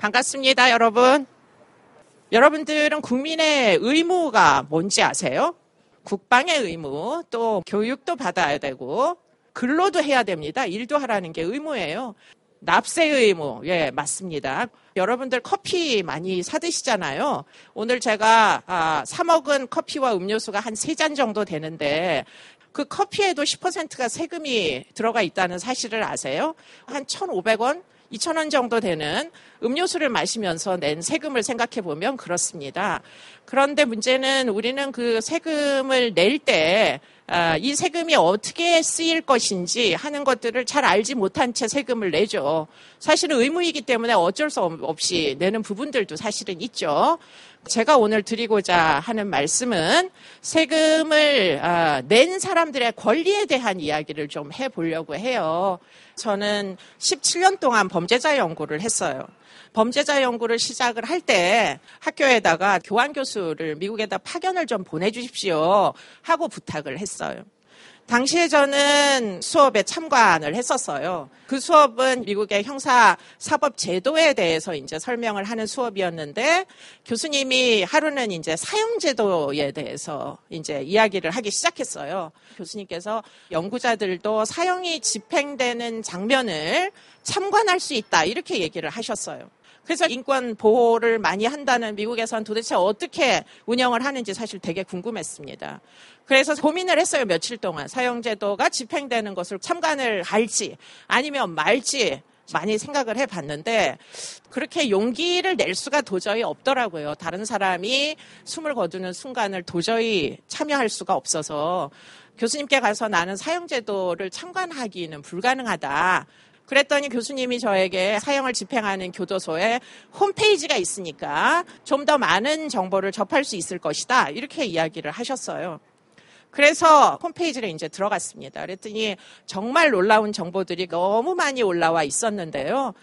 반갑습니다, 여러분. 여러분들은 국민의 의무가 뭔지 아세요? 국방의 의무, 또 교육도 받아야 되고, 근로도 해야 됩니다. 일도 하라는 게 의무예요. 납세 의무, 예, 맞습니다. 여러분들 커피 많이 사드시잖아요. 오늘 제가 아, 사 먹은 커피와 음료수가 한 세 잔 정도 되는데 그 커피에도 10%가 세금이 들어가 있다는 사실을 아세요? 한 1,500원? 2,000원 정도 되는 음료수를 마시면서 낸 세금을 생각해 보면 그렇습니다. 그런데 문제는 우리는 그 세금을 낼때 아, 이 세금이 어떻게 쓰일 것인지 하는 것들을 잘 알지 못한 채 세금을 내죠. 사실은 의무이기 때문에 어쩔 수 없이 내는 부분들도 사실은 있죠. 제가 오늘 드리고자 하는 말씀은 세금을 아, 낸 사람들의 권리에 대한 이야기를 좀 해보려고 해요. 저는 17년 동안 범죄자 연구를 했어요. 범죄자 연구를 시작을 할 때 학교에다가 교환 교수를 미국에다 파견을 좀 보내주십시오 하고 부탁을 했어요. 당시에 저는 수업에 참관을 했었어요. 그 수업은 미국의 형사 사법 제도에 대해서 이제 설명을 하는 수업이었는데 교수님이 하루는 이제 사형 제도에 대해서 이제 이야기를 하기 시작했어요. 교수님께서 연구자들도 사형이 집행되는 장면을 참관할 수 있다 이렇게 얘기를 하셨어요. 그래서 인권 보호를 많이 한다는 미국에선 도대체 어떻게 운영을 하는지 사실 되게 궁금했습니다. 그래서 고민을 했어요, 며칠 동안. 사형제도가 집행되는 것을 참관을 할지 아니면 말지 많이 생각을 해 봤는데 그렇게 용기를 낼 수가 도저히 없더라고요. 다른 사람이 숨을 거두는 순간을 도저히 참여할 수가 없어서 교수님께 가서 나는 사형제도를 참관하기는 불가능하다. 그랬더니 교수님이 저에게 사형을 집행하는 교도소에 홈페이지가 있으니까 좀 더 많은 정보를 접할 수 있을 것이다. 이렇게 이야기를 하셨어요. 그래서 홈페이지를 이제 들어갔습니다. 그랬더니 정말 놀라운 정보들이 너무 많이 올라와 있었는데요.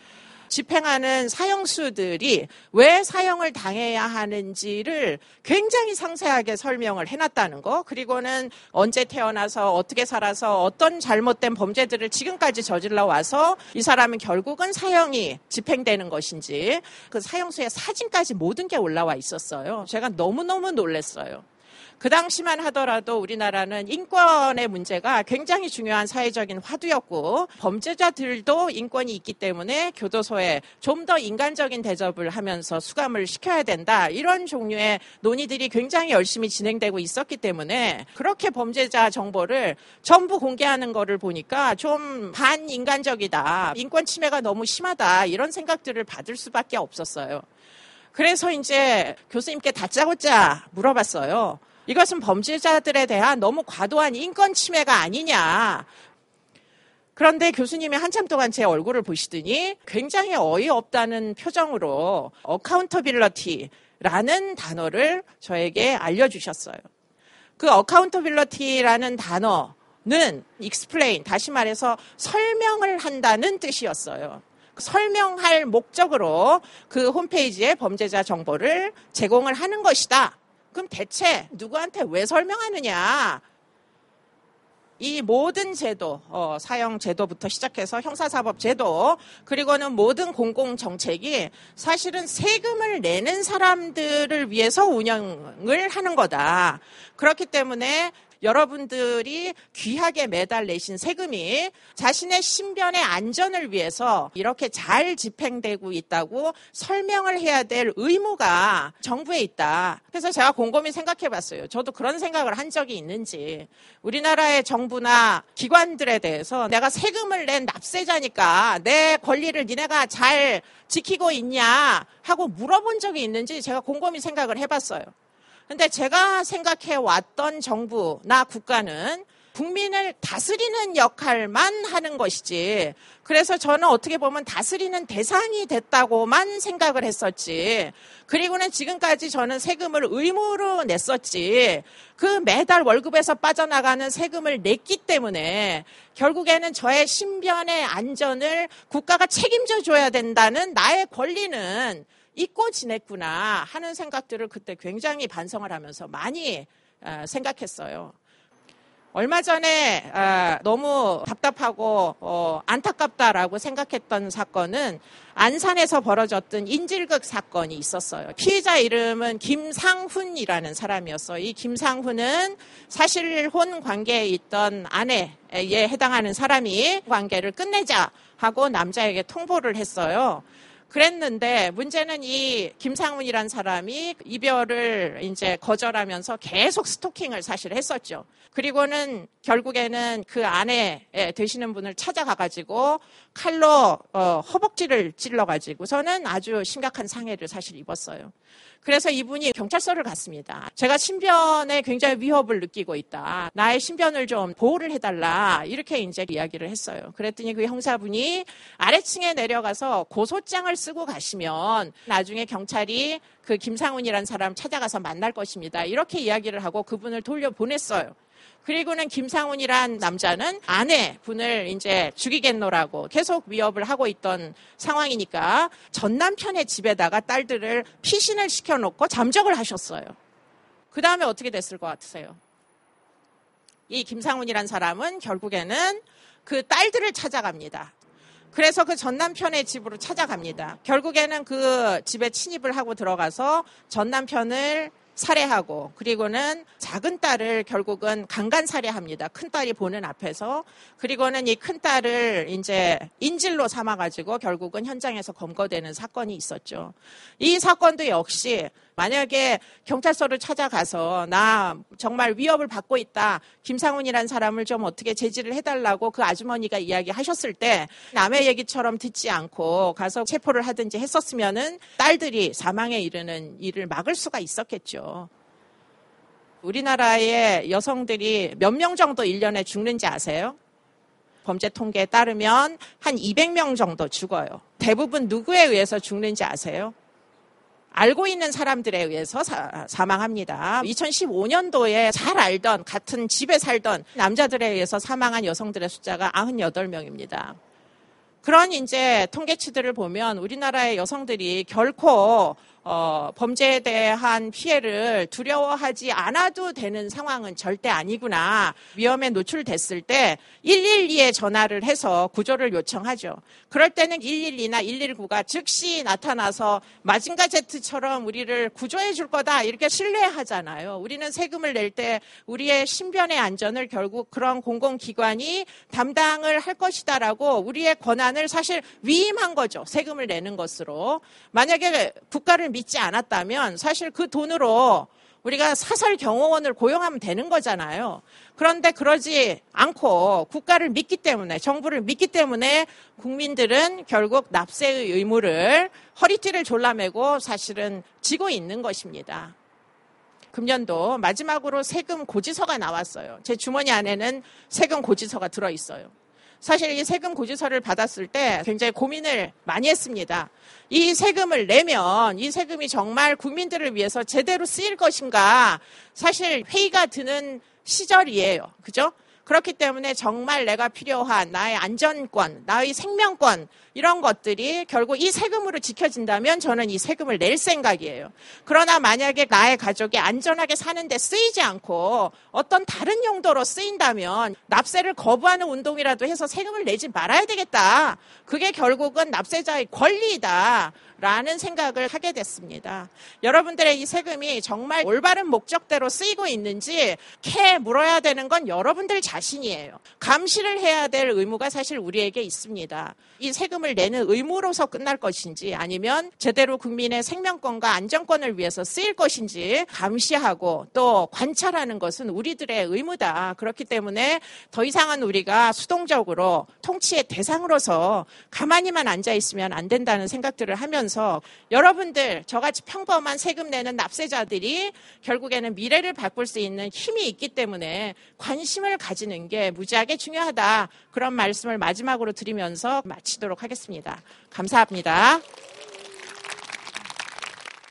집행하는 사형수들이 왜 사형을 당해야 하는지를 굉장히 상세하게 설명을 해놨다는 거, 그리고는 언제 태어나서 어떻게 살아서 어떤 잘못된 범죄들을 지금까지 저질러 와서 이 사람은 결국은 사형이 집행되는 것인지 그 사형수의 사진까지 모든 게 올라와 있었어요. 제가 너무너무 놀랐어요. 그 당시만 하더라도 우리나라는 인권의 문제가 굉장히 중요한 사회적인 화두였고 범죄자들도 인권이 있기 때문에 교도소에 좀 더 인간적인 대접을 하면서 수감을 시켜야 된다. 이런 종류의 논의들이 굉장히 열심히 진행되고 있었기 때문에 그렇게 범죄자 정보를 전부 공개하는 거를 보니까 좀 반인간적이다. 인권 침해가 너무 심하다. 이런 생각들을 받을 수밖에 없었어요. 그래서 이제 교수님께 다짜고짜 물어봤어요. 이것은 범죄자들에 대한 너무 과도한 인권 침해가 아니냐. 그런데 교수님이 한참 동안 제 얼굴을 보시더니 굉장히 어이없다는 표정으로 accountability라는 단어를 저에게 알려주셨어요. 그 accountability라는 단어는 explain, 다시 말해서 설명을 한다는 뜻이었어요. 설명할 목적으로 그 홈페이지에 범죄자 정보를 제공을 하는 것이다. 그럼 대체 누구한테 왜 설명하느냐? 이 모든 제도, 어, 사형 제도부터 시작해서 형사사법 제도, 그리고는 모든 공공정책이 사실은 세금을 내는 사람들을 위해서 운영을 하는 거다. 그렇기 때문에 여러분들이 귀하게 매달 내신 세금이 자신의 신변의 안전을 위해서 이렇게 잘 집행되고 있다고 설명을 해야 될 의무가 정부에 있다. 그래서 제가 곰곰이 생각해 봤어요. 저도 그런 생각을 한 적이 있는지. 우리나라의 정부나 기관들에 대해서 내가 세금을 낸 납세자니까 내 권리를 니네가 잘 지키고 있냐 하고 물어본 적이 있는지 제가 곰곰이 생각을 해봤어요. 근데 제가 생각해 왔던 정부나 국가는 국민을 다스리는 역할만 하는 것이지. 그래서 저는 어떻게 보면 다스리는 대상이 됐다고만 생각을 했었지. 그리고는 지금까지 저는 세금을 의무로 냈었지. 그 매달 월급에서 빠져나가는 세금을 냈기 때문에 결국에는 저의 신변의 안전을 국가가 책임져 줘야 된다는 나의 권리는 잊고 지냈구나 하는 생각들을 그때 굉장히 반성을 하면서 많이 어, 생각했어요. 얼마 전에 아, 너무 답답하고 어, 안타깝다라고 생각했던 사건은 안산에서 벌어졌던 인질극 사건이 있었어요. 피해자 이름은 김상훈이라는 사람이었어요. 이 김상훈은 사실혼 관계에 있던 아내에 해당하는 사람이 관계를 끝내자 하고 남자에게 통보를 했어요. 그랬는데 문제는 이 김상훈이란 사람이 이별을 이제 거절하면서 계속 스토킹을 사실 했었죠. 그리고는 결국에는 그 아내 되시는 분을 찾아가가지고 칼로 어, 허벅지를 찔러가지고서는 아주 심각한 상해를 사실 입었어요. 그래서 이분이 경찰서를 갔습니다. 제가 신변에 굉장히 위협을 느끼고 있다. 나의 신변을 좀 보호를 해달라. 이렇게 이제 이야기를 했어요. 그랬더니 그 형사분이 아래층에 내려가서 고소장을 쓰고 가시면 나중에 경찰이 그 김상훈이라는 사람 찾아가서 만날 것입니다. 이렇게 이야기를 하고 그분을 돌려보냈어요. 그리고는 김상훈이란 남자는 아내 분을 이제 죽이겠노라고 계속 위협을 하고 있던 상황이니까 전 남편의 집에다가 딸들을 피신을 시켜놓고 잠적을 하셨어요. 그 다음에 어떻게 됐을 것 같으세요? 이 김상훈이란 사람은 결국에는 그 딸들을 찾아갑니다. 그래서 그 전 남편의 집으로 찾아갑니다. 결국에는 그 집에 침입을 하고 들어가서 전 남편을 살해하고 그리고는 작은 딸을 결국은 강간 살해합니다. 큰 딸이 보는 앞에서 그리고는 이 큰 딸을 이제 인질로 삼아가지고 결국은 현장에서 검거되는 사건이 있었죠. 이 사건도 역시 만약에 경찰서를 찾아가서 나 정말 위협을 받고 있다. 김상훈이라는 사람을 좀 어떻게 제지를 해달라고 그 아주머니가 이야기하셨을 때 남의 얘기처럼 듣지 않고 가서 체포를 하든지 했었으면은 딸들이 사망에 이르는 일을 막을 수가 있었겠죠. 우리나라의 여성들이 몇 명 정도 1년에 죽는지 아세요? 범죄 통계에 따르면 한 200명 정도 죽어요. 대부분 누구에 의해서 죽는지 아세요? 알고 있는 사람들에 의해서 사, 망합니다 2015년도에 잘 알던 같은 집에 살던 남자들에 의해서 사망한 여성들의 숫자가 98명입니다. 그런 이제 통계치들을 보면 우리나라의 여성들이 결코 어, 범죄에 대한 피해를 두려워하지 않아도 되는 상황은 절대 아니구나. 위험에 노출됐을 때 112에 전화를 해서 구조를 요청하죠. 그럴 때는 112나 119가 즉시 나타나서 마징가 제트처럼 우리를 구조해 줄 거다. 이렇게 신뢰하잖아요. 우리는 세금을 낼 때 우리의 신변의 안전을 결국 그런 공공기관이 담당을 할 것이다라고 우리의 권한을 사실 위임한 거죠. 세금을 내는 것으로. 만약에 국가를 믿지 않았다면 사실 그 돈으로 우리가 사설 경호원을 고용하면 되는 거잖아요. 그런데 그러지 않고 국가를 믿기 때문에 정부를 믿기 때문에 국민들은 결국 납세의 의무를 허리띠를 졸라매고 사실은 지고 있는 것입니다. 금년도 마지막으로 세금 고지서가 나왔어요. 제 주머니 안에는 세금 고지서가 들어 있어요. 사실 이 세금 고지서를 받았을 때 굉장히 고민을 많이 했습니다. 이 세금을 내면 이 세금이 정말 국민들을 위해서 제대로 쓰일 것인가 사실 회의가 드는 시절이에요. 그죠? 그렇기 때문에 정말 내가 필요한 나의 안전권, 나의 생명권 이런 것들이 결국 이 세금으로 지켜진다면 저는 이 세금을 낼 생각이에요. 그러나 만약에 나의 가족이 안전하게 사는데 쓰이지 않고 어떤 다른 용도로 쓰인다면 납세를 거부하는 운동이라도 해서 세금을 내지 말아야 되겠다. 그게 결국은 납세자의 권리이다. 라는 생각을 하게 됐습니다. 여러분들의 이 세금이 정말 올바른 목적대로 쓰이고 있는지 캐 물어야 되는 건 여러분들 자 신이에요. 감시를 해야 될 의무가 사실 우리에게 있습니다. 이 세금을 내는 의무로서 끝날 것인지 아니면 제대로 국민의 생명권과 안전권을 위해서 쓰일 것인지 감시하고 또 관찰하는 것은 우리들의 의무다. 그렇기 때문에 더 이상은 우리가 수동적으로 통치의 대상으로서 가만히만 앉아 있으면 안 된다는 생각들을 하면서 여러분들 저같이 평범한 세금 내는 납세자들이 결국에는 미래를 바꿀 수 있는 힘이 있기 때문에 관심을 가 지는 게 무지하게 중요하다. 그런 말씀을 마지막으로 드리면서 마치도록 하겠습니다. 감사합니다.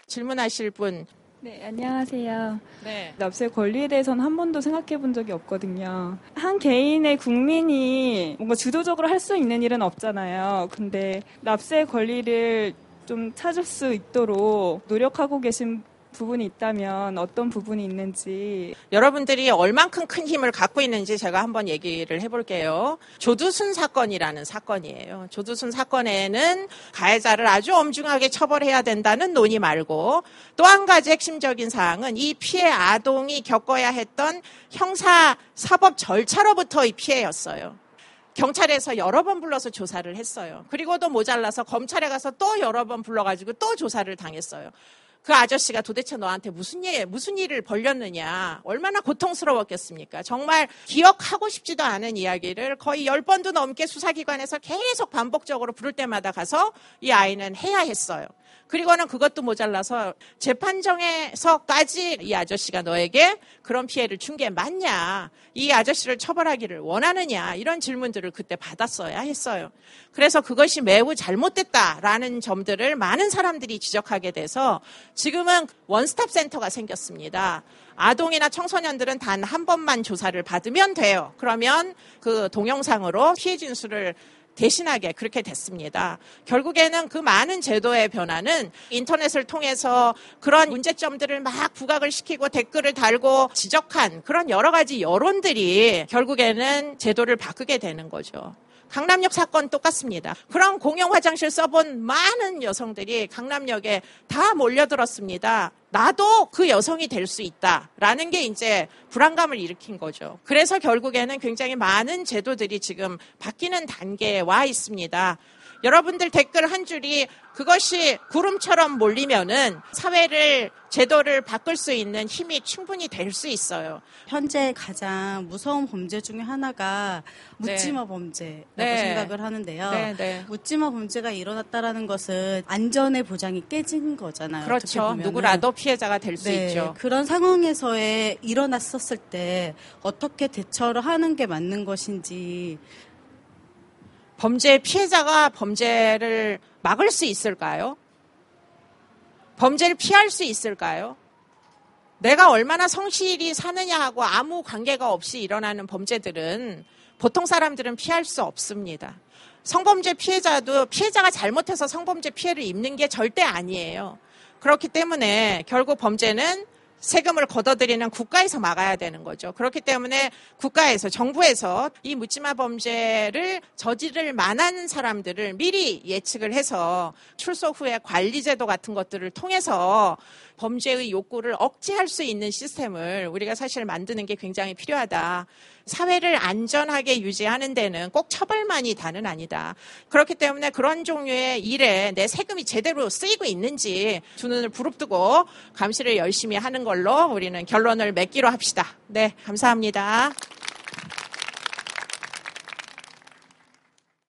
질문하실 분. 네, 안녕하세요. 네. 납세 권리에 대해서는 한 번도 생각해 본 적이 없거든요. 한 개인의 국민이 뭔가 주도적으로 할 수 있는 일은 없잖아요. 근데 납세 권리를 좀 찾을 수 있도록 노력하고 계신 부분이 있다면 어떤 부분이 있는지 여러분들이 얼만큼 큰 힘을 갖고 있는지 제가 한번 얘기를 해볼게요. 조두순 사건이라는 사건이에요. 조두순 사건에는 가해자를 아주 엄중하게 처벌해야 된다는 논의 말고 또 한 가지 핵심적인 사항은 이 피해 아동이 겪어야 했던 형사 사법 절차로부터 이 피해였어요. 경찰에서 여러 번 불러서 조사를 했어요. 그리고도 모자라서 검찰에 가서 또 여러 번 불러가지고 또 조사를 당했어요. 그 아저씨가 도대체 너한테 무슨 일, 무슨 일을 벌렸느냐. 얼마나 고통스러웠겠습니까? 정말 기억하고 싶지도 않은 이야기를 거의 열 번도 넘게 수사기관에서 계속 반복적으로 부를 때마다 가서 이 아이는 해야 했어요. 그리고는 그것도 모자라서 재판정에서까지 이 아저씨가 너에게 그런 피해를 준 게 맞냐? 이 아저씨를 처벌하기를 원하느냐? 이런 질문들을 그때 받았어야 했어요. 그래서 그것이 매우 잘못됐다라는 점들을 많은 사람들이 지적하게 돼서 지금은 원스톱 센터가 생겼습니다. 아동이나 청소년들은 단 한 번만 조사를 받으면 돼요. 그러면 그 동영상으로 피해 진술을 대신하게 그렇게 됐습니다. 결국에는 그 많은 제도의 변화는 인터넷을 통해서 그런 문제점들을 막 부각을 시키고 댓글을 달고 지적한 그런 여러 가지 여론들이 결국에는 제도를 바꾸게 되는 거죠. 강남역 사건 똑같습니다. 그런 공용 화장실 써본 많은 여성들이 강남역에 다 몰려들었습니다. 나도 그 여성이 될 수 있다라는 게 이제 불안감을 일으킨 거죠. 그래서 결국에는 굉장히 많은 제도들이 지금 바뀌는 단계에 와 있습니다. 여러분들 댓글 한 줄이 그것이 구름처럼 몰리면은 사회를 제도를 바꿀 수 있는 힘이 충분히 될 수 있어요. 현재 가장 무서운 범죄 중에 하나가 묻지마 네. 범죄라고 네. 생각을 하는데요. 네, 네. 묻지마 범죄가 일어났다라는 것은 안전의 보장이 깨진 거잖아요. 그렇죠. 누구라도 피해자가 될수 네. 있죠. 그런 상황에서의 일어났었을 때 어떻게 대처를 하는 게 맞는 것인지 범죄 피해자가 범죄를 막을 수 있을까요? 범죄를 피할 수 있을까요? 내가 얼마나 성실히 사느냐하고 아무 관계가 없이 일어나는 범죄들은 보통 사람들은 피할 수 없습니다. 성범죄 피해자도 피해자가 잘못해서 성범죄 피해를 입는 게 절대 아니에요. 그렇기 때문에 결국 범죄는 세금을 걷어들이는 국가에서 막아야 되는 거죠. 그렇기 때문에 국가에서 정부에서 이 묻지마 범죄를 저지를 만한 사람들을 미리 예측을 해서 출소 후에 관리 제도 같은 것들을 통해서 범죄의 욕구를 억제할 수 있는 시스템을 우리가 사실 만드는 게 굉장히 필요하다. 사회를 안전하게 유지하는 데는 꼭 처벌만이 다는 아니다. 그렇기 때문에 그런 종류의 일에 내 세금이 제대로 쓰이고 있는지 두 눈을 부릅뜨고 감시를 열심히 하는 걸로 우리는 결론을 맺기로 합시다. 네, 감사합니다.